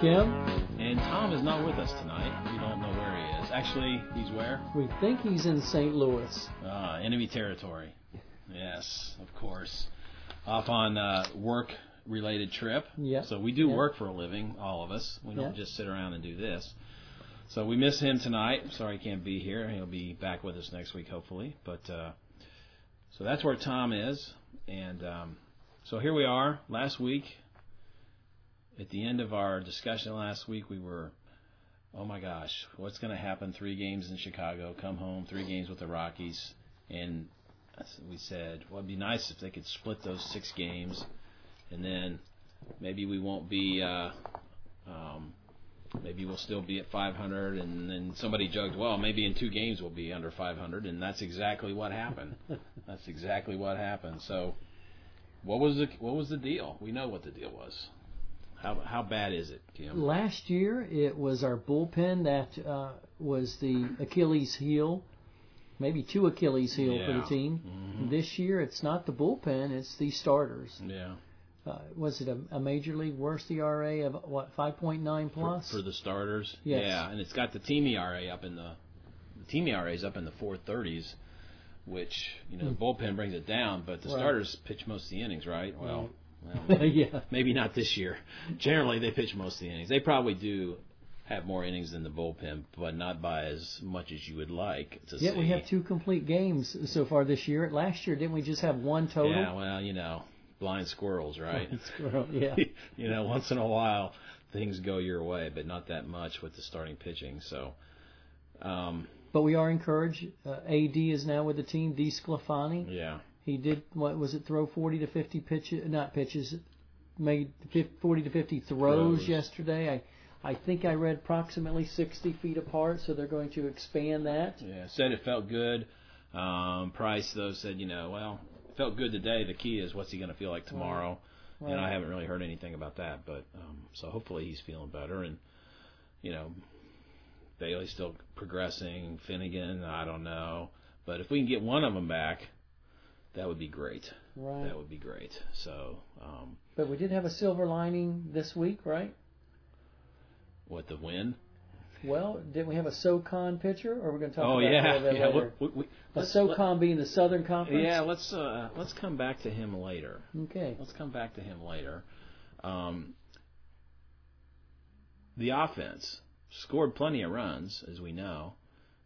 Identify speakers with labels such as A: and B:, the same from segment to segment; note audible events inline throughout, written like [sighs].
A: Kim.
B: And Tom is not with us tonight. We don't know where he is. Actually, he's where?
A: We think he's in St. Louis.
B: Uh, enemy territory. Yes, of course. Off on uh, work related trip.
A: Yeah.
B: So we do
A: Yeah.
B: work for a living, all of us. We don't
A: Yeah.
B: just sit around and do this. So we miss him tonight. Sorry he can't be here. He'll be back with us next week, hopefully. But uh, so that's where Tom is, and um, so here we are. Last week, at the end of our discussion last week, we were, oh my gosh, what's going to happen? Three games in Chicago, come home, three games with the Rockies, and we said, well, it'd be nice if they could split those six games, and then maybe we won't be. Uh, um, maybe we'll still be at 500 and then somebody joked well maybe in two games we'll be under 500 and that's exactly what happened [laughs] that's exactly what happened so what was the what was the deal we know what the deal was how how bad is it Kim
A: Last year, it was our bullpen that uh, was the Achilles heel, maybe two Achilles heel for the team.
B: Mhm.
A: This year, it's not the bullpen; it's the starters.
B: yeah
A: Uh, was it a, a major league worst ERA of what 5.9 plus?
B: for the starters
A: Yes.
B: yeah and it's got the team ERA up in the the team ERA is up in the 430s which you know the bullpen brings it down but the
A: Hmm. Right.
B: starters pitch most of the innings right well, well [laughs]
A: yeah,
B: Maybe not this year. Generally, they pitch most of the innings. They probably do have more innings than the bullpen, but not by as much as you would like to
A: yet
B: see.
A: we have two complete games so far this year. Last year, didn't we just have one total?
B: Yeah, well, you know, blind squirrels, right?
A: Squirrel, [laughs] yeah.
B: you know, once in a while things go your way, but not that much with the starting pitching. So, um,
A: But we are encouraged. Uh, AD is now with the team. DeSclafani.
B: yeah,
A: He did what was it? Throw 40 to 50 pitches, not pitches, made 40 to 50 throws,
B: Throws.
A: yesterday. I I think I read approximately 60 feet apart, so they're going to expand that.
B: yeah. Said it felt good. Um, Price though said, you know, well, it felt good today. The key is what's he going to feel like tomorrow. And I haven't really heard anything about that, but um, so hopefully he's feeling better. And you know, Bailey's still progressing. Finnegan, I don't know, but if we can get one of them back, that would be great.
A: Right.
B: That would be great. So, um,
A: But we did have a silver lining this week, right?
B: what the win?
A: Well, didn't we have a SoCon pitcher, or we're going to talk
B: Oh
A: about
B: yeah,
A: that
B: yeah.
A: later?
B: We, we,
A: a
B: let's-
A: SoCon being the Southern Conference.
B: yeah, let's uh, let's come back to him later.
A: Okay.
B: Let's come back to him later. Um, the offense scored plenty of runs, as we know.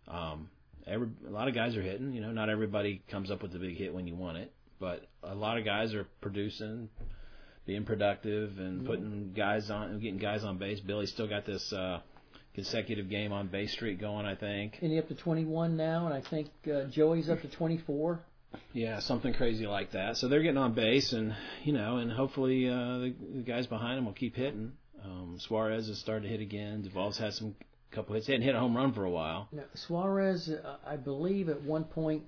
B: Um, every, a lot of guys are hitting. You know, not everybody comes up with the big hit when you want it, but a lot of guys are producing, being productive, and putting guys on, getting guys on base. Billy still got this uh, consecutive game on base streak going, I think.
A: And he up to 21 now, and I think uh, Joey's up to 24.
B: Yeah, something crazy like that. So they're getting on base, and you know, and hopefully uh, the, the guys behind him will keep hitting. Um, Suarez has started to hit again. Duvall's had some couple hits. He hadn't hit a home run for a while.
A: Now, Suarez, uh, I believe at one point,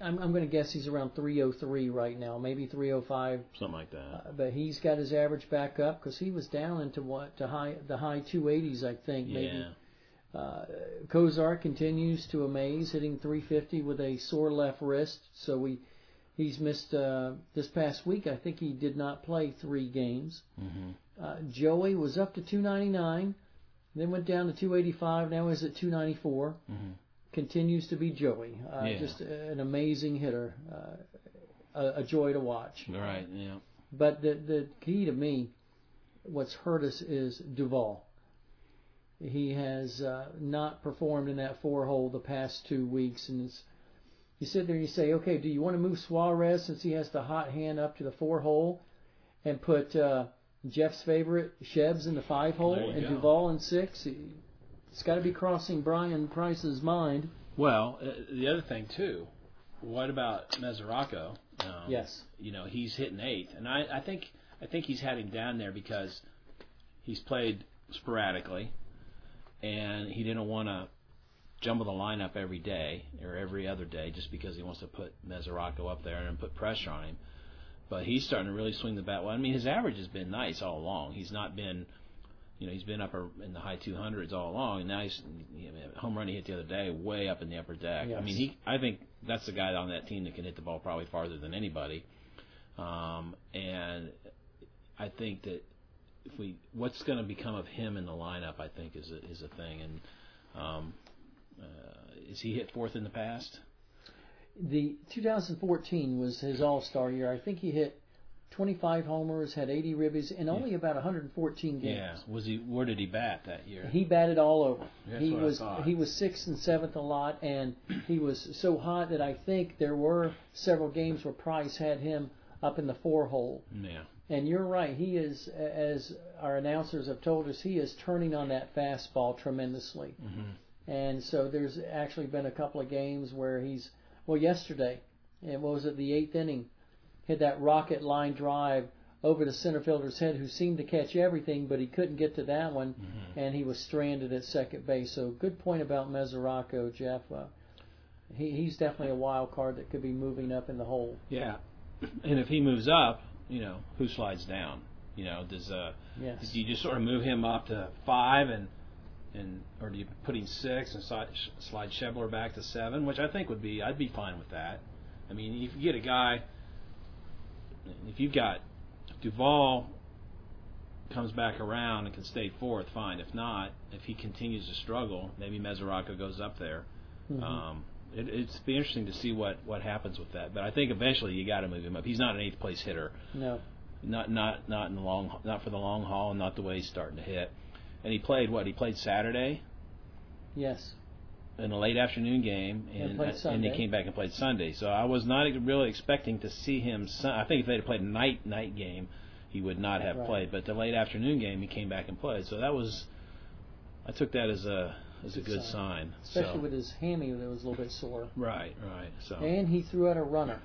A: I'm, I'm going to guess he's around 303 right now, maybe 305.
B: Something like that.
A: Uh, but he's got his average back up because he was down into what to high the high 280s, I think. Maybe.
B: yeah.
A: Uh, Cozart continues to amaze, hitting 350 with a sore left wrist. So we, he's missed uh, this past week. I think he did not play three games.
B: hmm
A: Uh, Joey was up to 299, then went down to 285. Now is at 294.
B: hmm
A: Continues to be Joey. Uh,
B: Yeah.
A: Just an amazing hitter. Uh, a, a joy to watch.
B: Right. Yeah.
A: But the the key to me, what's hurt us is Duvall. He has uh, not performed in that four hole the past two weeks, and it's, you sit there and you say, okay, do you want to move Suarez since he has the hot hand up to the four hole, and put uh, Jeff's favorite Schebs in the five hole and
B: go.
A: Duvall in six? It's got to be crossing Bryan Price's mind.
B: Well, uh, the other thing too. What about Mesoraco? Um,
A: Yes.
B: You know he's hitting eighth, and I, I think I think he's heading down there because he's played sporadically, and he didn't want to jumble the lineup every day or every other day just because he wants to put Mesoraco up there and put pressure on him. But he's starting to really swing the bat well. I mean, his average has been nice all along. He's not been, you know, he's been up in the high 200s all along, and now he's you know, home run he hit the other day, way up in the upper deck. I mean, he, I think that's the guy on that team that can hit the ball probably farther than anybody. Um, and I think that if we what's going to become of him in the lineup, I think is a, is a thing. And um, uh, is he hit fourth in the past?
A: The 2014 was his All Star year. I think he hit 25 homers, had 80 ribbies, and only about 114 games.
B: Yeah. Was he? Where did he bat that year?
A: He batted all over.
B: That's
A: he was he was sixth and seventh a lot, and he was so hot that I think there were several games where Price had him up in the four hole.
B: yeah.
A: And you're right. He is, as our announcers have told us, he is turning on that fastball tremendously.
B: Mm-hmm.
A: And so there's actually been a couple of games where he's, well, yesterday, and what was it, the eighth inning, hit that rocket line drive over the center fielder's head, who seemed to catch everything, but he couldn't get to that one,
B: hmm
A: and he was stranded at second base. So good point about Mesoraco, Jeff. Uh, he, he's definitely a wild card that could be moving up in the hole.
B: Yeah. And if he moves up, you know, who slides down? You know, does uh,
A: Yes.
B: do you just sort of move him up to five and and or do you put him six and slide, slide Schebler back to seven? Which I think would be I'd be fine with that. I mean, if you get a guy, if you've got Duvall comes back around and can stay fourth, fine. If not, if he continues to struggle, maybe Mesoraco goes up there.
A: Mhm.
B: Um, it, it's be interesting to see what what happens with that. But I think eventually you got to move him up. He's not an eighth place hitter,
A: no.
B: not not not in the long not for the long haul, and not the way he's starting to hit. And he played what? He played Saturday
A: Yes.
B: in a late afternoon game,
A: And
B: and and he came back and played Sunday. So I was not really expecting to see him. Sun- I think if they'd played a night night game, he would not have
A: Right.
B: played. But the late afternoon game, he came back and played. So that was, I took that as a as a
A: Good sign.
B: sign.
A: Especially
B: so,
A: with his hammy that was a little bit sore.
B: right, right. So.
A: And he threw out a runner.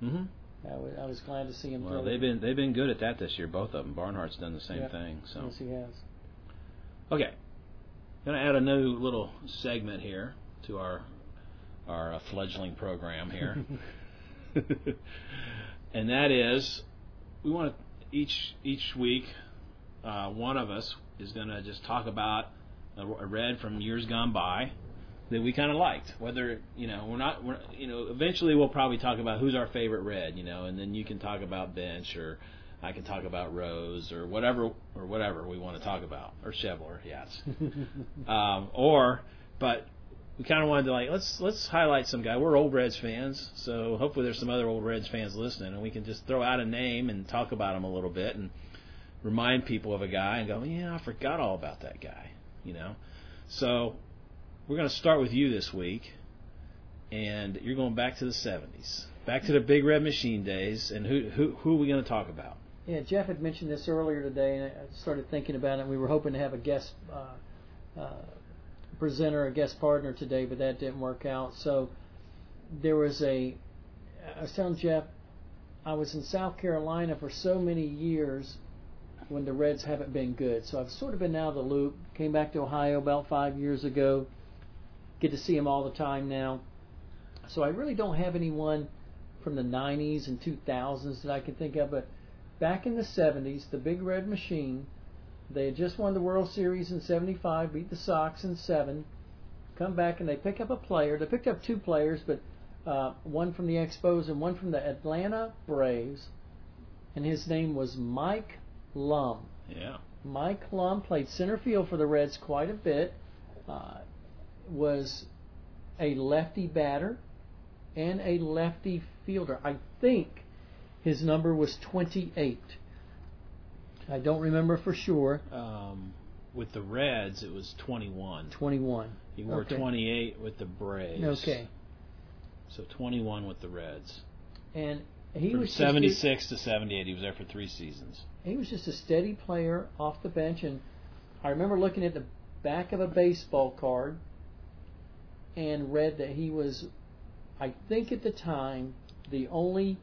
B: hmm
A: I was, glad to see him
B: Well, they've been they've been good at that this year, both of them. Barnhart's done the same
A: Yeah.
B: thing. So
A: Yes, he has.
B: Okay, I'm gonna add a new little segment here to our our uh, fledgling program here, [laughs] and that is we want to each each week uh, one of us is gonna just talk about a, a red from years gone by that we kind of liked. Whether you know we're not, we're, you know, eventually we'll probably talk about who's our favorite red, you know, and then you can talk about bench or I can talk about Rose or whatever or whatever we want to talk about or Schebler, yes, [laughs] um, or but we kind of wanted to like let's let's highlight some guy. We're old Reds fans, so hopefully there's some other old Reds fans listening, and we can just throw out a name and talk about him a little bit and remind people of a guy and go, yeah, I forgot all about that guy, you know. So we're going to start with you this week, and you're going back to the 70s, back to the Big Red Machine days, and who who who are we going to talk about?
A: Yeah, Jeff had mentioned this earlier today, and I started thinking about it. We were hoping to have a guest uh, uh, presenter, a guest partner today, but that didn't work out. So there was a. I was telling Jeff, I was in South Carolina for so many years when the Reds haven't been good. So I've sort of been out of the loop. Came back to Ohio about five years ago. Get to see him all the time now. So I really don't have anyone from the 90s and 2000s that I can think of, but back in the 70s, the Big Red Machine, they had just won the World Series in 75, beat the Sox in 7, come back and they pick up a player. They picked up two players, but uh, one from the Expos and one from the Atlanta Braves, and his name was Mike Lum.
B: Yeah.
A: Mike Lum played center field for the Reds quite a bit, uh, was a lefty batter and a lefty fielder. I think his number was 28. I don't remember for sure.
B: Um, with the Reds, it was 21.
A: 21.
B: He wore
A: Okay.
B: 28 with the Braves.
A: Okay.
B: So 21 with the Reds.
A: And he
B: From
A: was just
B: 76 to 78, he was there for three seasons.
A: he was just a steady player off the bench and I remember looking at the back of a baseball card and read that he was I think at the time the only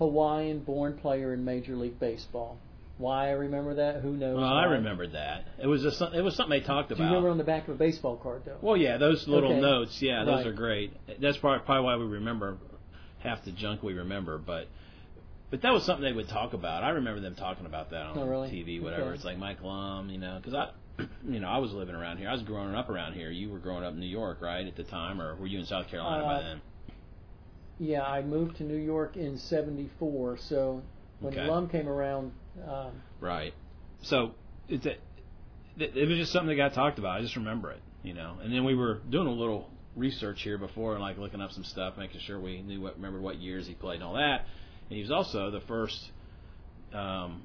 A: Hawaiian born player in Major League Baseball. Why I remember that, who knows?
B: Well, I
A: why.
B: remembered that. It was a, it was something they talked about.
A: Do you remember on the back of a baseball card though?
B: Well, yeah, those little
A: Okay.
B: notes, yeah, those
A: Right.
B: are great. That's probably, probably why we remember half the junk we remember, but but that was something they would talk about. I remember them talking about that on
A: Oh, really?
B: TV, whatever.
A: Okay.
B: It's like Mike Lum, you know, because I, [clears throat] you know, I was living around here. I was growing up around here. You were growing up in New York, right, at the time, or were you in South Carolina by
A: Uh,
B: then?
A: Yeah, I moved to New York in '74, so when
B: Okay.
A: Lum came around, um,
B: Right. so it's a, it was just something that got talked about. I just remember it, you know. And then we were doing a little research here before, and like looking up some stuff, making sure we knew what remembered what years he played and all that. And he was also the first um,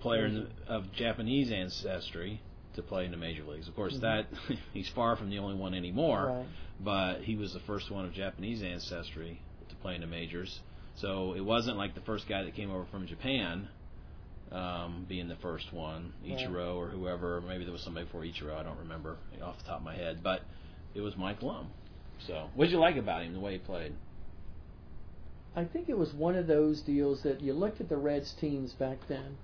B: player in the, of Japanese ancestry to play in the major leagues. Of course,
A: Mhm.
B: that [laughs] he's far from the only one anymore,
A: Right.
B: but he was the first one of Japanese ancestry to play in the majors. So it wasn't like the first guy that came over from Japan um, being the first one. Ichiro or whoever. Maybe there was somebody before Ichiro. I don't remember off the top of my head, but it was Mike Lum. So, what did you like about him, the way he played?
A: I think it was one of those deals that you looked at the Reds teams back then,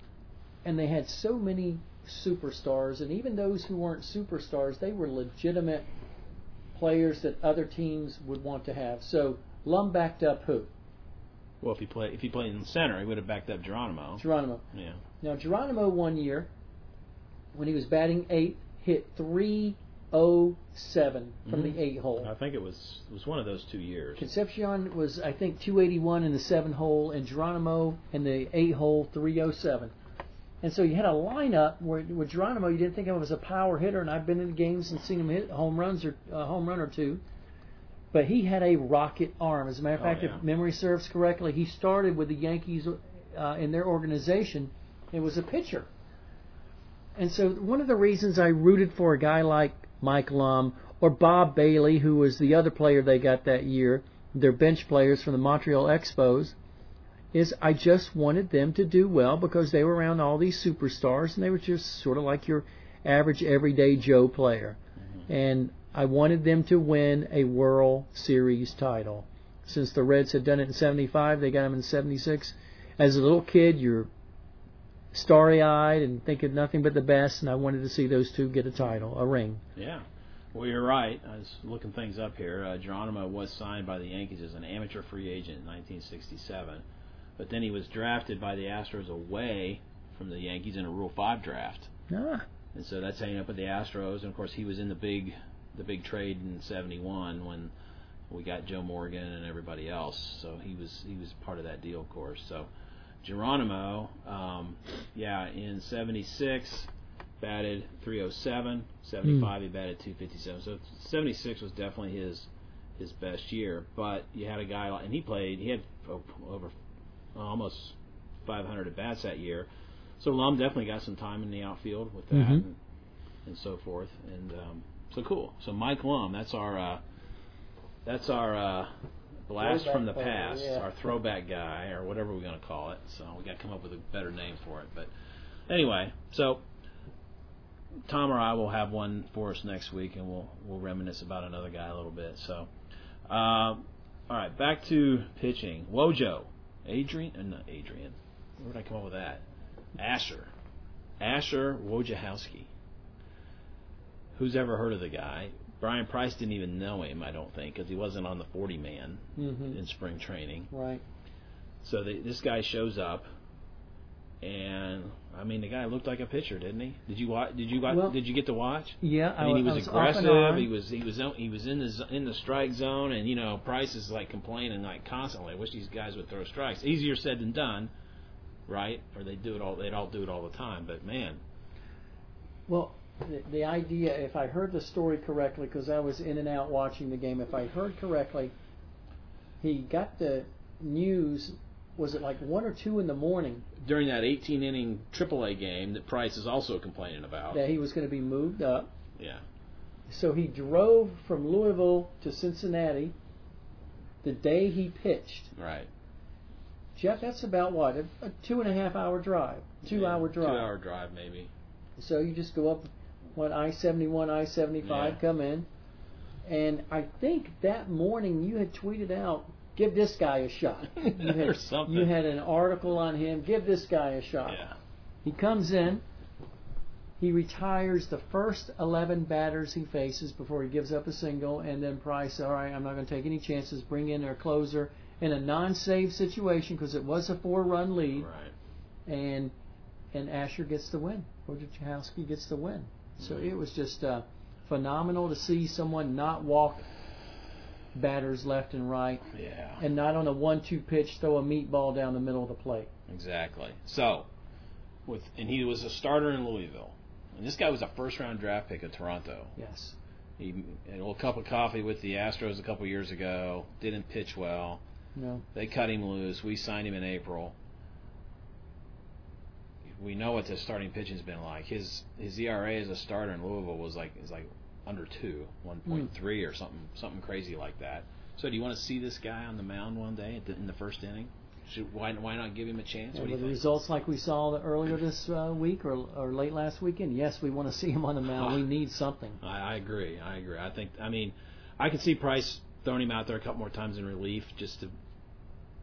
A: and they had so many superstars, and even those who weren't superstars, they were legitimate players that other teams would want to have. So Lum backed up who?
B: Well, if he played if he played in the center, he would have backed up Geronimo.
A: Geronimo.
B: Yeah.
A: Now Geronimo one year, when he was batting eight, hit three oh seven from
B: Mhm.
A: the eight hole.
B: I think it was it was one of those two years.
A: Concepcion was, I think, 281 in the seven hole, and Geronimo in the eight hole, 307. And so you had a lineup where with Geronimo, you didn't think of him as a power hitter, and I've been in games and seen him hit home runs or a home run or two. But he had a rocket arm. As a matter of
B: Oh,
A: fact,
B: yeah.
A: if memory serves correctly, he started with the Yankees uh, in their organization. It was a pitcher. And so one of the reasons I rooted for a guy like Mike Lum or Bob Bailey, who was the other player they got that year, their bench players from the Montreal Expos, is I just wanted them to do well because they were around all these superstars and they were just sort of like your average everyday Joe player. And I wanted them to win a World Series title. Since the Reds had done it in 75, they got them in 76. As a little kid, you're starry eyed and think of nothing but the best, and I wanted to see those two get a title, a ring.
B: Yeah. Well, you're right. I was looking things up here. Uh, Geronimo was signed by the Yankees as an amateur free agent in 1967, but then he was drafted by the Astros away from the Yankees in a Rule 5 draft.
A: Ah,
B: And so that's how he up with the Astros. And of course, he was in the big, the big trade in '71 when we got Joe Morgan and everybody else. So he was he was part of that deal, of course. So Geronimo, um, yeah, in '76 batted 307. '75 he batted 257. So '76 was definitely his his best year. But you had a guy, like, and he played. He had o- over almost 500 at bats that year. So Lum definitely got some time in the outfield with that
A: Mhm.
B: and, and so forth. And um, so cool. So Mike Lum, that's our uh, that's our uh, blast
A: Throwback
B: from the
A: player,
B: past,
A: yeah.
B: our throwback guy or whatever we're going to call it. So we got to come up with a better name for it. But anyway, so Tom or I will have one for us next week, and we'll we'll reminisce about another guy a little bit. So, uh, all right, back to pitching. Wojo, Adrian, uh, not Adrian. Where did I come up with that? Asher, Asher Wojciechowski. Who's ever heard of the guy? Bryan Price didn't even know him, I don't think, because he wasn't on the 40 man
A: hmm
B: in spring training.
A: right.
B: So they, this guy shows up, and I mean, the guy looked like a pitcher, didn't he? Did you watch? Did you watch?
A: Well-
B: did you get to watch?
A: Yeah,
B: I mean, he
A: wa-
B: was,
A: and
B: aggressive. He was he was he was in the in the strike zone, and you know Price is like complaining like constantly. I wish these guys would throw strikes. Easier said than done, right? Or they do it all. They'd all do it all the time. But man,
A: Well, the, the idea, if I heard the story correctly, because I was in and out watching the game, if I heard correctly, he got the news. Was it like one or two in the morning
B: during that 18 inning AAA game that Price is also complaining about.
A: that he was going to be moved up?
B: Yeah,
A: So he drove from Louisville to Cincinnati the day he pitched.
B: right.
A: Jeff, that's about what a, a two and a half hour drive, two
B: Yeah,
A: hour drive.
B: Two hour drive maybe.
A: So you just go up what I seventy one, I seventy five, come in, and I think that morning you had tweeted out, "Give this guy a shot." [laughs] You had,
B: Or something.
A: You had an article on him. Give this guy a shot.
B: Yeah.
A: He comes in. He retires the first 11 batters he faces before he gives up a single, and then Price, all right, I'm not going to take any chances. Bring in their closer in a non-save situation because it was a four-run lead,
B: Right.
A: and and Asher gets the win. Wojciechowski gets the win. So it was just uh, phenomenal to see someone not walk batters left and right,
B: Yeah.
A: and not on a one-two pitch throw a meatball down the middle of the plate.
B: Exactly. So, with, and he was a starter in Louisville. And this guy was a first round draft pick of Toronto.
A: Yes.
B: He had a little cup of coffee with the Astros a couple years ago. Didn't pitch well.
A: No.
B: They cut him loose. We signed him in April. We know what the starting pitching's been like. His his ERA as a starter in Louisville was like is like under two, one point three or something something crazy like that. So do you want to see this guy on the mound one day at the, in the first inning? Should, why why not give him a chance?
A: Yeah,
B: what do you
A: with
B: think?
A: results like we saw earlier this uh, week or, or late last weekend, yes, we want to see him on the mound. We need something.
B: I, I agree. I agree. I think. I mean, I can see Price throwing him out there a couple more times in relief, just to,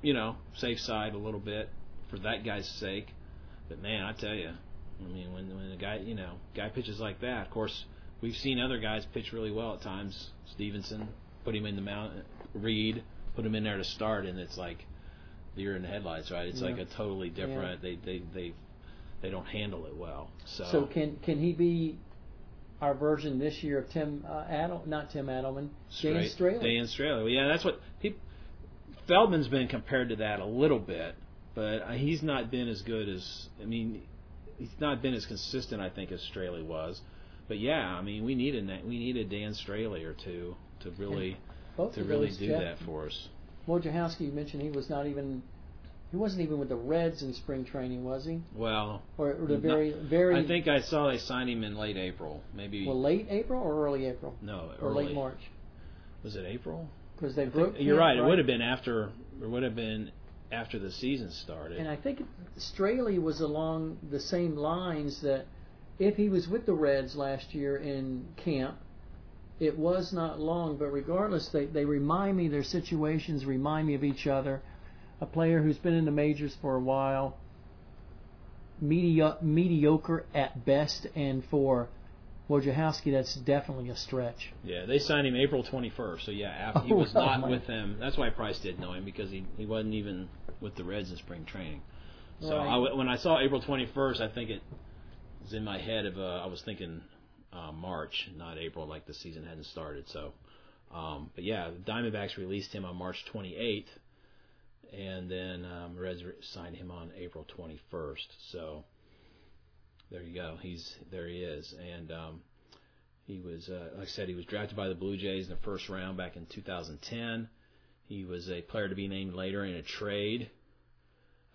B: you know, safe side a little bit for that guy's sake. But man, I tell you, I mean, when when a guy, you know, guy pitches like that, of course, we've seen other guys pitch really well at times. Stephenson put him in the mount. Reed put him in there to start, and it's like you're in the headlights, right? It's
A: Yeah.
B: like a totally different. They they they they don't handle it well. So,
A: So can can he be our version this year of Tim uh, Adel, not Tim Adleman, Dan Straily?
B: Dan Straily. Yeah, that's what he, Feldman's been compared to that a little bit, but uh, he's not been as good as. I mean, he's not been as consistent, I think, as Straily was. But yeah, I mean, we needed that. We needed Dan Straily or two to really
A: Both
B: to really do
A: Jeff.
B: that for us.
A: Wojciechowski, you mentioned he was not even. He wasn't even with the Reds in spring training, was he?
B: Well,
A: Or, or the
B: Not-
A: very, very
B: I think I saw they signed him in late April, maybe
A: well, late April or early April
B: no
A: or
B: early
A: late March,
B: Was it April?
A: because they
B: I think-
A: broke.
B: you're
A: camp,
B: right. It would have been after. It would have been after the season started.
A: And I think Straily was along the same lines that if he was with the Reds last year in camp, it was not long, but regardless, they, they remind me, their situations remind me of each other. A player who's been in the majors for a while, medio- mediocre at best, and for Wojciechowski, that's definitely a stretch.
B: Yeah, they signed him April 21st. So yeah, after, he
A: Oh,
B: was not
A: man.
B: with them. That's why Price didn't know him because he he wasn't even with the Reds in spring training. So
A: Right.
B: I when I saw April 21st, I think it was in my head of uh, I was thinking uh, March, not April, like the season hadn't started. So, um, but yeah, the Diamondbacks released him on March 28th, and then um, Reds signed him on April 21st. So there you go. He's there. He is, and um, he was, uh, like I said, he was drafted by the Blue Jays in the first round back in 2010. He was a player to be named later in a trade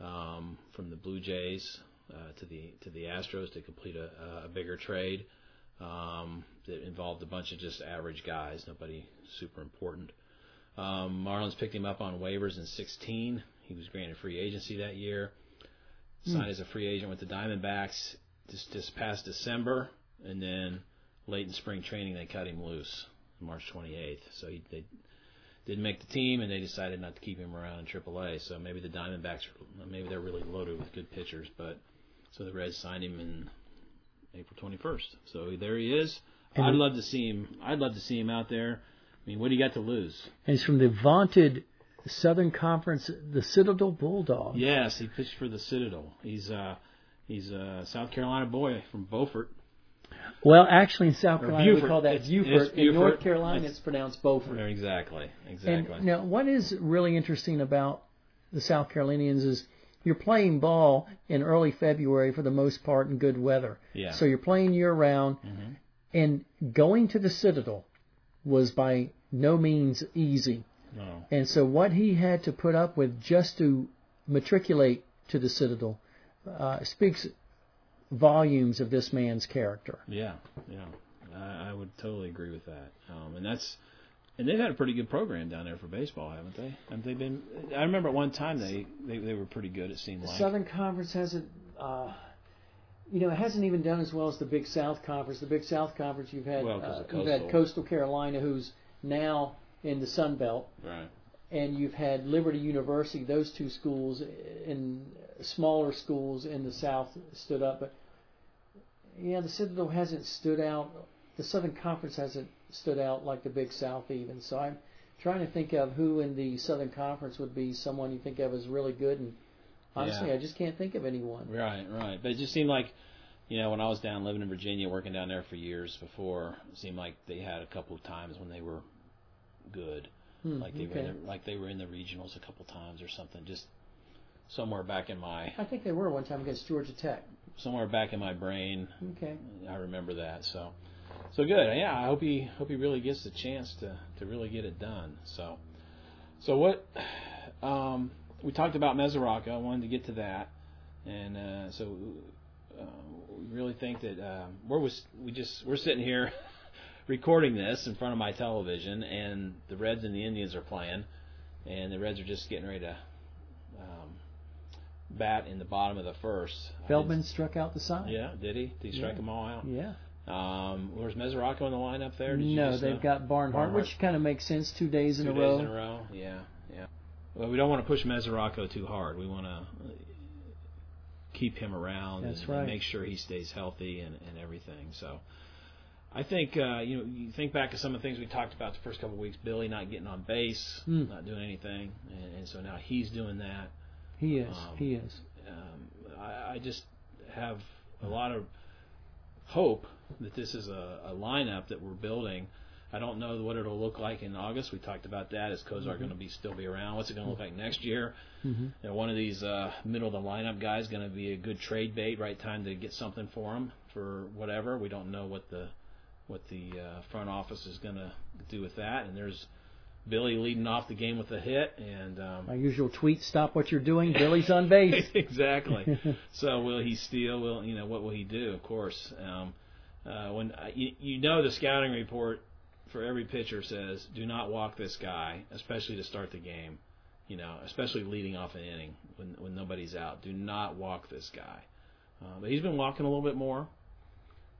B: um, from the Blue Jays uh, to the to the Astros to complete a, a bigger trade um, that involved a bunch of just average guys, nobody super important. Um, Marlins picked him up on waivers in 16. He was granted free agency that year. Signed as a free agent with the Diamondbacks this this past December, and then late in spring training they cut him loose, March 28th. So he they didn't make the team, and they decided not to keep him around in AAA. So maybe the Diamondbacks, maybe they're really loaded with good pitchers, but so the Reds signed him in April 21st. So there he is.
A: And
B: I'd love to see him. I'd love to see him out there. I mean, what do you got to lose?
A: And he's from the vaunted Southern Conference, the Citadel Bulldogs.
B: Yes, he pitched for the Citadel. He's uh he's a South Carolina boy from Beaufort.
A: Well, actually, in South
B: Or
A: Carolina, we call that
B: It's-
A: Beaufort.
B: it's
A: In North Carolina,
B: It's-
A: it's pronounced Beaufort.
B: Exactly, exactly.
A: And now, what is really interesting about the South Carolinians is you're playing ball in early February for the most part in good weather.
B: yeah.
A: So you're playing year round,
B: Mhm.
A: and going to the Citadel was by no means easy.
B: No.
A: And so what he had to put up with just to matriculate to the Citadel uh, speaks volumes of this man's character.
B: Yeah, yeah. I, I would totally agree with that. Um, and that's and they've had a pretty good program down there for baseball, haven't they? Haven't they been? I remember at one time they they, they were pretty good. It seemed like
A: The
B: like.
A: Southern Conference hasn't, uh, you know, it hasn't even done as well as the Big South Conference. The Big South Conference, you've had
B: Well,
A: uh, you've had
B: Coastal.
A: Coastal Carolina, who's now in the Sun Belt,
B: Right.
A: and you've had Liberty University. Those two schools in smaller schools in the South stood up, but yeah, the Citadel hasn't stood out. The Southern Conference hasn't stood out like the Big South even. So I'm trying to think of who in the Southern Conference would be someone you think of as really good, and honestly,
B: Yeah.
A: I just can't think of anyone.
B: Right, right. But it just seemed like, you know, when I was down living in Virginia, working down there for years before, it seemed like they had a couple of times when they were good.
A: Hmm,
B: Like they
A: okay.
B: were in the, like they were in the regionals a couple times or something. Just somewhere back in my
A: I think they were one time against Georgia Tech.
B: somewhere back in my brain,
A: Okay.
B: I remember that. So, so good. Yeah, I hope he hope he really gets the chance to to really get it done. So, so what? Um, we talked about Mesoraco. I wanted to get to that, and uh, so uh, we really think that uh, we're was we just we're sitting here [laughs] recording this in front of my television, and the Reds and the Indians are playing, and the Reds are just getting ready to um, bat in the bottom of the first.
A: Feldman struck out the side.
B: Yeah, did he? Did he strike
A: Yeah.
B: them all out?
A: Yeah.
B: Um, was Mesoraco in the lineup there? Did
A: No, they've
B: know?
A: got Barnhart,
B: Barnhart.
A: which kind of makes sense. Two days in
B: Two
A: a
B: days
A: row.
B: in a row. Yeah, yeah. Well, we don't want to push Mesoraco too hard. We want to keep him around
A: That's
B: and,
A: right.
B: and make sure he stays healthy and, and everything. So, I think uh, you know you think back to some of the things we talked about the first couple of weeks. Billy not getting on base,
A: Hmm.
B: not doing anything, and, and so now he's doing that.
A: He is.
B: Um,
A: he is.
B: Um, I, I just have a lot of hope that this is a, a lineup that we're building. I don't know what it'll look like in August. We talked about that. Is Cozart
A: Mm-hmm.
B: going to be still be around? What's it going to look like next year?
A: hmm
B: You know, one of these uh, middle of the lineup guys going to be a good trade bait. Right time to get something for him for whatever. We don't know what the what the uh, front office is going to do with that. And there's Billy leading off the game with a hit, and um,
A: My usual tweet: "Stop what you're doing." Billy's on base. [laughs]
B: exactly. [laughs] so will he steal? Will you know what will he do? Of course, um, uh, when uh, you, you know the scouting report for every pitcher says, do not walk this guy, especially to start the game. You know, especially leading off an inning when when nobody's out. Do not walk this guy. Uh, but he's been walking a little bit more,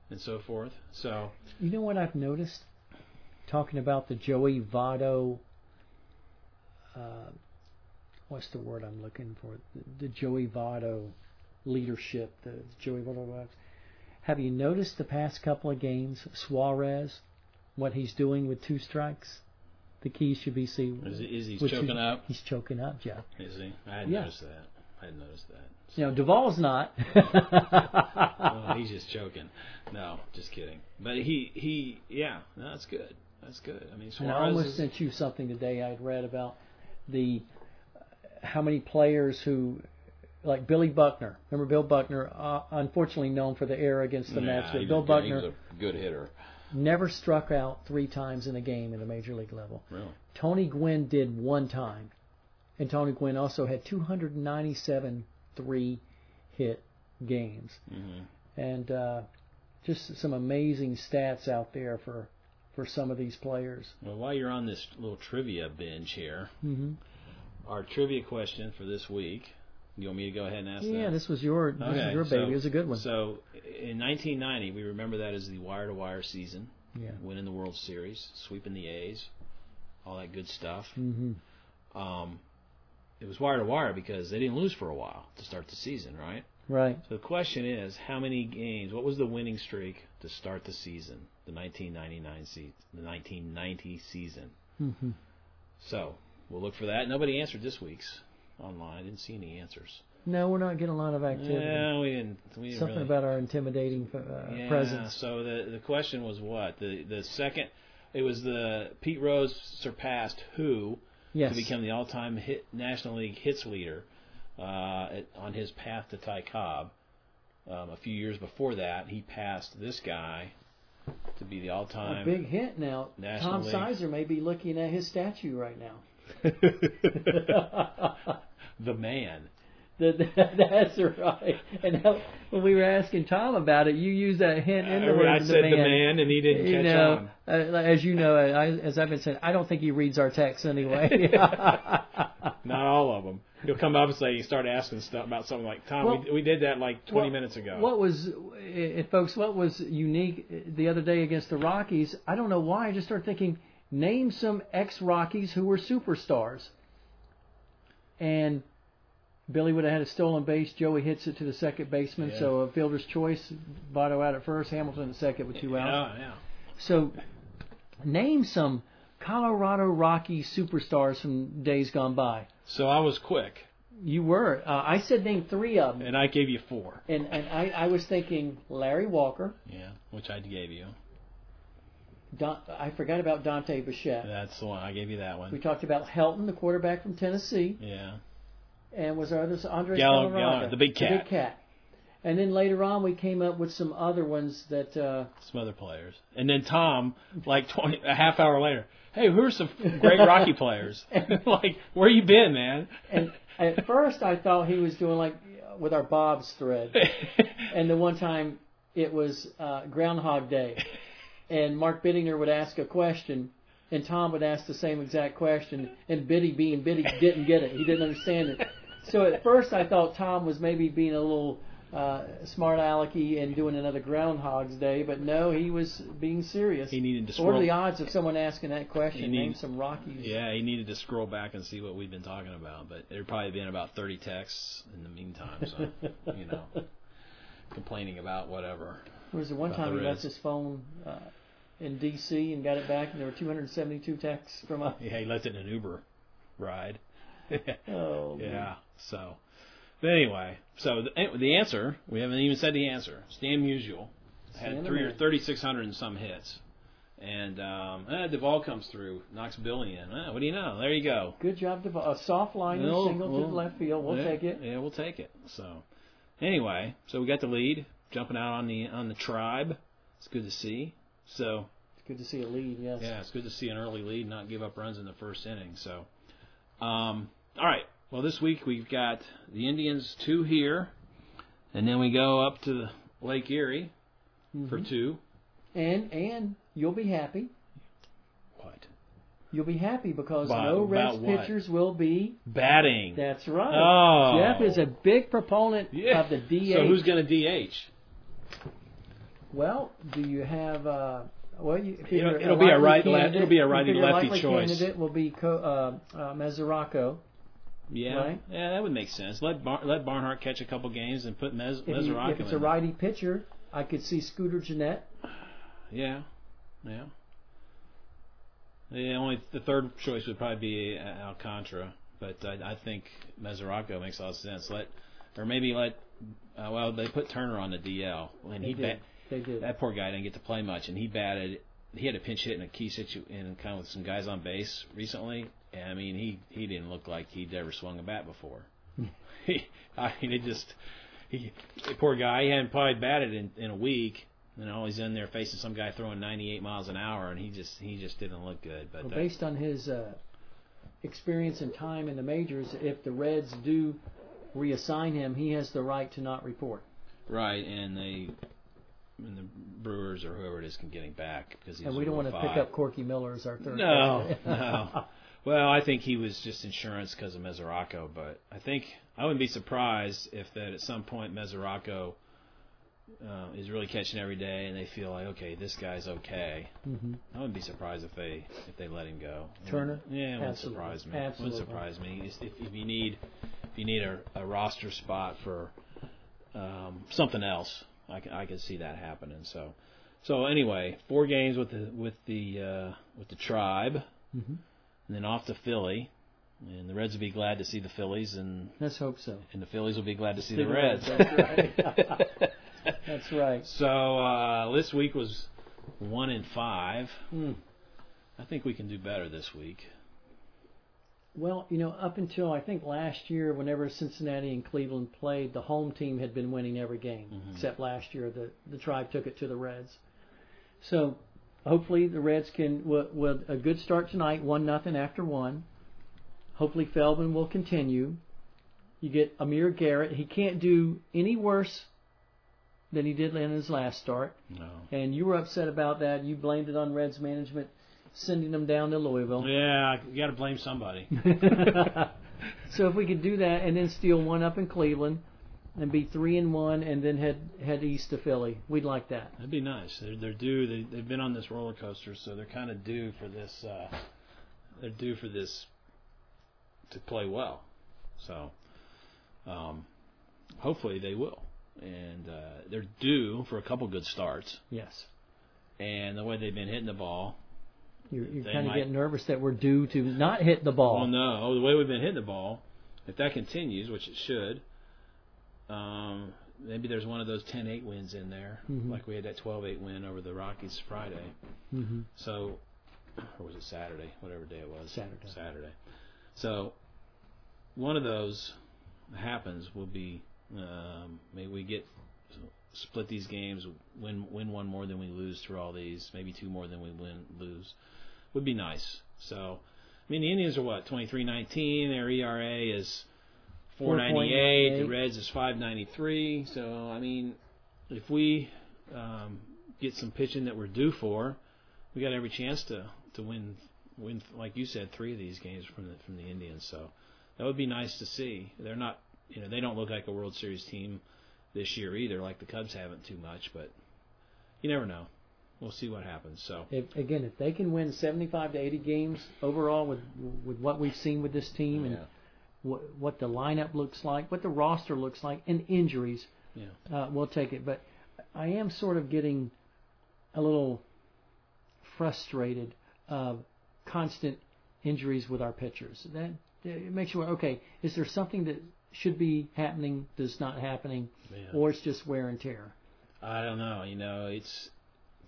B: and so forth. So
A: You know what I've noticed? Talking about the Joey Votto, uh, what's the word I'm looking for? The, the Joey Votto leadership, the Joey Votto. Have you noticed the past couple of games, Suarez, what he's doing with two strikes? The key should be see.
B: is, is he choking
A: is-
B: up?
A: He's choking up, Jeff.
B: Is he? I hadn't
A: Yeah.
B: noticed that. I hadn't noticed that.
A: You know, Duvall's not. [laughs]
B: oh, he's just joking. No, just kidding. But he, he, yeah, no, that's good. That's good. I mean, Suarez
A: And I almost
B: is,
A: sent you something today I'd read about the uh, how many players who like Billy Buckner. Remember Bill Buckner, uh, unfortunately known for the error against the
C: Yeah,
A: Mets, but Bill.
C: He
A: Buckner
C: was a good hitter.
A: never struck out three times in a game at a major league level.
B: really.
A: Tony Gwynn did one time, and Tony Gwynn also had 297 three hit games,
B: hmm
A: and uh, just some amazing stats out there for for some of these players.
B: Well, while you're on this little trivia binge here,
A: Mm-hmm.
B: our trivia question for this week. You want me to go ahead and ask
A: Yeah,
B: that?
A: this was your this
B: Okay,
A: was your
B: so-
A: baby. it was a good one.
B: So, in 1990, we remember that as the wire-to-wire season,
A: yeah.
B: winning the World Series, sweeping the A's, all that good stuff.
A: hmm
B: Um, it was wire-to-wire because they didn't lose for a while to start the season, right?
A: Right.
B: So the question is, how many games? What was the winning streak to start the season, the 1999 season, the 1990 season?
A: hmm
B: So we'll look for that. Nobody answered this week's online. I didn't see any answers.
A: No, we're not getting a lot of activity.
B: Yeah, we didn't. We didn't
A: Something
B: really.
A: about our intimidating uh,
B: yeah,
A: presence.
B: So the the question was what the the second. It was the Pete Rose surpassed who
A: Yes.
B: to become the all-time hit National League hits leader uh, at, on his path to Ty Cobb. Um, a few years before that, he passed this guy to be the all-time.
A: big hit. now.
B: National
A: Tom
B: League.
A: Sizer may be looking at his statue right now. [laughs] [laughs]
B: the man.
A: That- [laughs] That's right. And how, when we were asking Tom about it, you used that hint in the
B: I,
A: word
B: I
A: the
B: said
A: man.
B: the man, and he didn't
A: you
B: catch
A: know,
B: on.
A: uh, as you know, I, as I've been saying, I don't think he reads our texts anyway. [laughs] [laughs]
B: Not all of them. He'll come up and say, you start asking stuff about something like Tom.
A: Well-
B: we, we did that like 20
A: Well,
B: minutes ago.
A: What was, eh, folks? What was unique the other day against the Rockies? I don't know why. I just started thinking, name some ex-Rockies who were superstars. And Billy would have had a stolen base. Joey hits it to the second baseman,
B: Yeah.
A: so a fielder's choice. Votto out at first, Hamilton at second with two outs.
B: Yeah, yeah.
A: So, name some Colorado Rocky superstars from days gone by.
B: So I was quick,
A: You were. Uh, I said name three of them.
B: and I gave you four.
A: And and I, I was thinking Larry Walker.
B: Yeah, which I gave you.
A: Don, I forgot about Dante Bichette.
B: That's the one. I gave you that one.
A: We talked about Helton, the quarterback from Tennessee,
B: Yeah.
A: and was there others? Andre
B: Gallo- Gallo- the big cat.
A: The big cat. And then later on, we came up with some other ones that. Uh,
B: some other players, and then Tom, like twenty a half hour later, hey, who's some great Rocky [laughs] players? [laughs] like, where you been, man?
A: and at first, I thought he was doing like with our Bob's thread, [laughs] and the one time it was uh, Groundhog Day, and Mark Bittinger would ask a question, and Tom would ask the same exact question, and Biddy being Biddy didn't get it. He didn't understand it. So at first I thought Tom was maybe being a little uh, smart alecky and doing another Groundhog's Day, but no, he was being serious.
B: He needed to scroll.
A: What are the odds of someone asking that question?
B: He
A: Name some Rockies.
B: Yeah, he needed to scroll back and see what we've been talking about, but there'd probably been about 30 texts in the meantime, so you know, [laughs] complaining about whatever.
A: There was the one time he left his phone uh, in D.C. and got it back, and there were 272 texts from us.
B: Yeah, he left it in an Uber ride. [laughs]
A: Oh,
B: Yeah. So, but anyway, so the, the answer we haven't even said the answer. Stan Musial had
A: Stan
B: three or thirty six hundred and some hits, and um, eh, Duvall comes through, knocks Billy in. Eh, what do you know? There you go.
A: Good job, Dev- a soft line
B: Well,
A: single to the left field. We'll
B: yeah,
A: take it.
B: Yeah, we'll take it. So, anyway, so we got the lead, jumping out on the on the tribe. It's good to see. So
A: It's good to see a lead. Yes.
B: yeah, it's good to see an early lead, not give up runs in the first inning. So, um, all right. Well, this week we've got the Indians two here, and then we go up to Lake Erie for
A: Mhm.
B: two.
A: And and you'll be happy.
B: What?
A: You'll be happy because
B: About-
A: no Reds pitchers will be.
B: Batting.
A: That's right.
B: Oh.
A: Jeff is a big proponent
B: Yeah.
A: of the DH.
B: So who's going to DH?
A: Well, do you have? Uh, well, you
B: It'll- it'll be a right- le- it'll be a righty
A: lefty
B: choice.
A: Candidate will be Co- uh, uh, Mesoraco.
B: Yeah,
A: Right.
B: yeah, that would make sense. Let Bar- let Barnhart catch a couple games and put Mez-
A: If, you, if it's
B: in
A: a righty pitcher, I could see Scooter Gennett. [sighs]
B: Yeah, yeah. The only the third choice would probably be uh, Alcantara, but I, I think Mesoraco makes a lot of sense. Let or maybe let uh, well they put Turner on the DL and he bat,
A: They did.
B: that poor guy didn't get to play much and he batted he had a pinch hit in a key situ in kind of with some guys on base recently and I mean he he didn't look like he'd ever swung a bat before. [laughs] he, I mean it just he poor guy he hadn't probably batted in in a week. You know, he's in there facing some guy throwing 98 miles an hour, and he just he just didn't look good. But
A: Well,
B: that-
A: based on his uh, experience and time in the majors, if the Reds do reassign him, he has the right to not report.
B: right, and they and the Brewers or whoever it is can get him back because he's
A: And we don't want to pick up Corky Miller as our third.
B: No, no. Well, I think he was just insurance because of Mesoraco, but I think I wouldn't be surprised if that at some point Mesoraco uh, is really catching every day, and they feel like, okay, this guy's okay.
A: Mhm.
B: I wouldn't be surprised if they if they let him go.
A: Turner?
B: Yeah, it wouldn't surprise me.
A: Absolutely.
B: Wouldn't surprise me. If, if you need if you need a, a roster spot for um, something else, I can I can see that happening. So so anyway, four games with the with the uh, with the tribe,
A: Mhm.
B: and then off to Philly. And the Reds will be glad to see the Phillies, and,
A: Let's hope so.
B: and the Phillies will be glad to see
A: See
B: the
A: the
B: Reds.
A: Reds, that's right. [laughs] That's right.
B: So uh, this week was one in five.
A: Mm.
B: I think we can do better this week.
A: Well, you know, up until I think last year, whenever Cincinnati and Cleveland played, the home team had been winning every game.
B: Mhm.
A: Except last year, the the Tribe took it to the Reds. So hopefully the Reds can with, with a good start tonight, one nothing after one. Hopefully Feldman will continue. You get Amir Garrett. He can't do any worse than he did in his last start.
B: No.
A: And you were upset about that. You blamed it on Reds management sending them down to Louisville.
B: Yeah, you got to blame somebody. [laughs] [laughs]
A: so if we could do that and then steal one up in Cleveland and be three and one and then head head east to Philly, we'd like that.
B: That'd be nice. They're, they're due. They, they've been on this roller coaster, so they're kind of due for this. Uh, they're due for this to play well. So, um, hopefully they will. And uh, they're due for a couple good starts.
A: Yes.
B: And the way they've been hitting the ball,
A: You're, you're kind of getting nervous that we're due to not hit the ball.
B: Well, no, the way we've been hitting the ball, if that continues, which it should, um, maybe there's one of those 10-8 wins in there,
A: Mhm.
B: like we had that 12-8 win over the Rockies Friday.
A: hmm
B: So, or was it Saturday? Whatever day it was.
A: Saturday.
B: Saturday. So, one of those happens will be um, maybe we get split these games, win win one more than we lose through all these, maybe two more than we win lose, would be nice. So, I mean, the Indians are what 23-19. Their ERA is 4.98. The Reds is 5.93. So, I mean, if we um, get some pitching that we're due for, we got every chance to to win win like you said three of these games from the from the Indians. So that would be nice to see. They're not you know they don't look like a World Series team this year either, like the Cubs haven't too much, but you never know. We'll see what happens. So
A: if, again, if they can win 75 to 80 games overall with with what we've seen with this team
B: yeah.
A: and what what the lineup looks like, what the roster looks like, and injuries,
B: yeah,
A: uh, we'll take it. But I am sort of getting a little frustrated of constant injuries with our pitchers. That it makes you wonder, okay. Is there something that should be happening that's not happening,
B: yeah.
A: or it's just wear and tear?
B: I don't know. You know, it's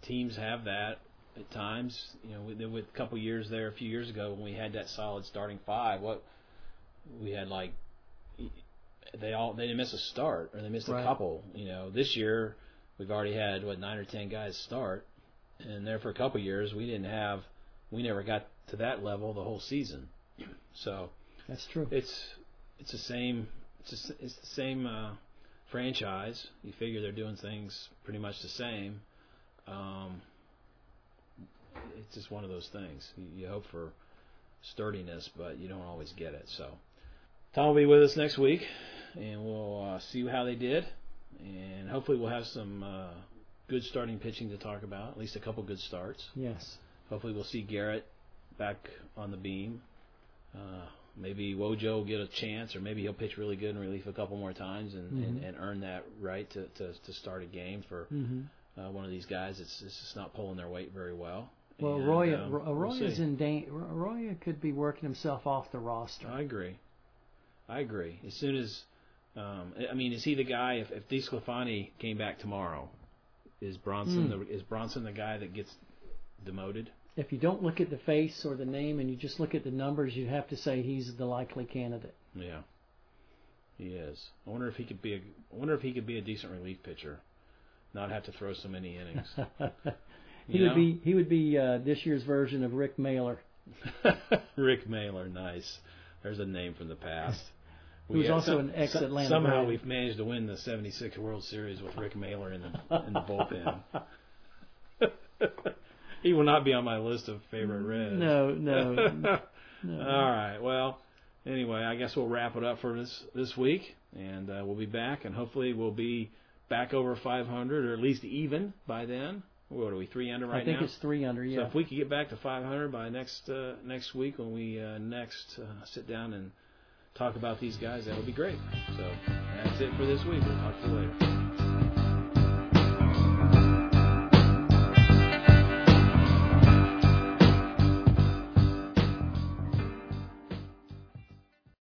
B: teams have that at times. You know, with, with a couple years there, a few years ago when we had that solid starting five, what we had like they all they didn't miss a start or they missed
A: Right.
B: a couple. You know, this year we've already had what nine or ten guys start, and there for a couple years we didn't have we never got to that level the whole season. So
A: That's true.
B: it's it's the same it's just, it's the same uh, franchise. You figure they're doing things pretty much the same. Um, it's just one of those things. You, you hope for sturdiness, but you don't always get it. So Tom will be with us next week, and we'll uh, see how they did, and hopefully we'll have some uh, good starting pitching to talk about. At least a couple good starts.
A: Yes.
B: Hopefully we'll see Garrett back on the beam. Uh, maybe Wojo will get a chance, or maybe he'll pitch really good in relief a couple more times and, and,
A: Mhm.
B: and earn that right to, to, to start a game for
A: hmm
B: uh, one of these guys. It's, it's just not pulling their weight very well.
A: Well,
B: And,
A: Arroyo,
B: um, we'll
A: in da- Arroyo could be working himself off the roster.
B: I agree. I agree. As soon as, um, I mean, is he the guy? If if DeSclafani came back tomorrow, is Bronson
A: Hmm.
B: the is Bronson the guy that gets demoted?
A: If you don't look at the face or the name and you just look at the numbers, you'd have to say he's the likely candidate.
B: Yeah, he is. I wonder if he could be a. I wonder if he could be a decent relief pitcher, not have to throw so many innings. [laughs]
A: he
B: You
A: would be he would be uh, this year's version of Rick Mahler, [laughs]
B: Rick Mahler, nice. There's a name from the past.
A: Who was also
B: some-
A: an ex-Atlanta
B: Somehow we've managed to win the '76 World Series with Rick Mahler in the in the bullpen. [laughs] he will not be on my list of favorite Reds.
A: No, no, no.
B: All right. Well, anyway, I guess we'll wrap it up for this this week, and uh, we'll be back, and hopefully we'll be back over 500 or at least even by then. What are we three under right now?
A: I think
B: now?
A: it's three under. Yeah.
B: So if we could get back to 500 by next uh, next week when we uh, next uh, sit down and talk about these guys, that would be great. So that's it for this week. We'll talk to you later.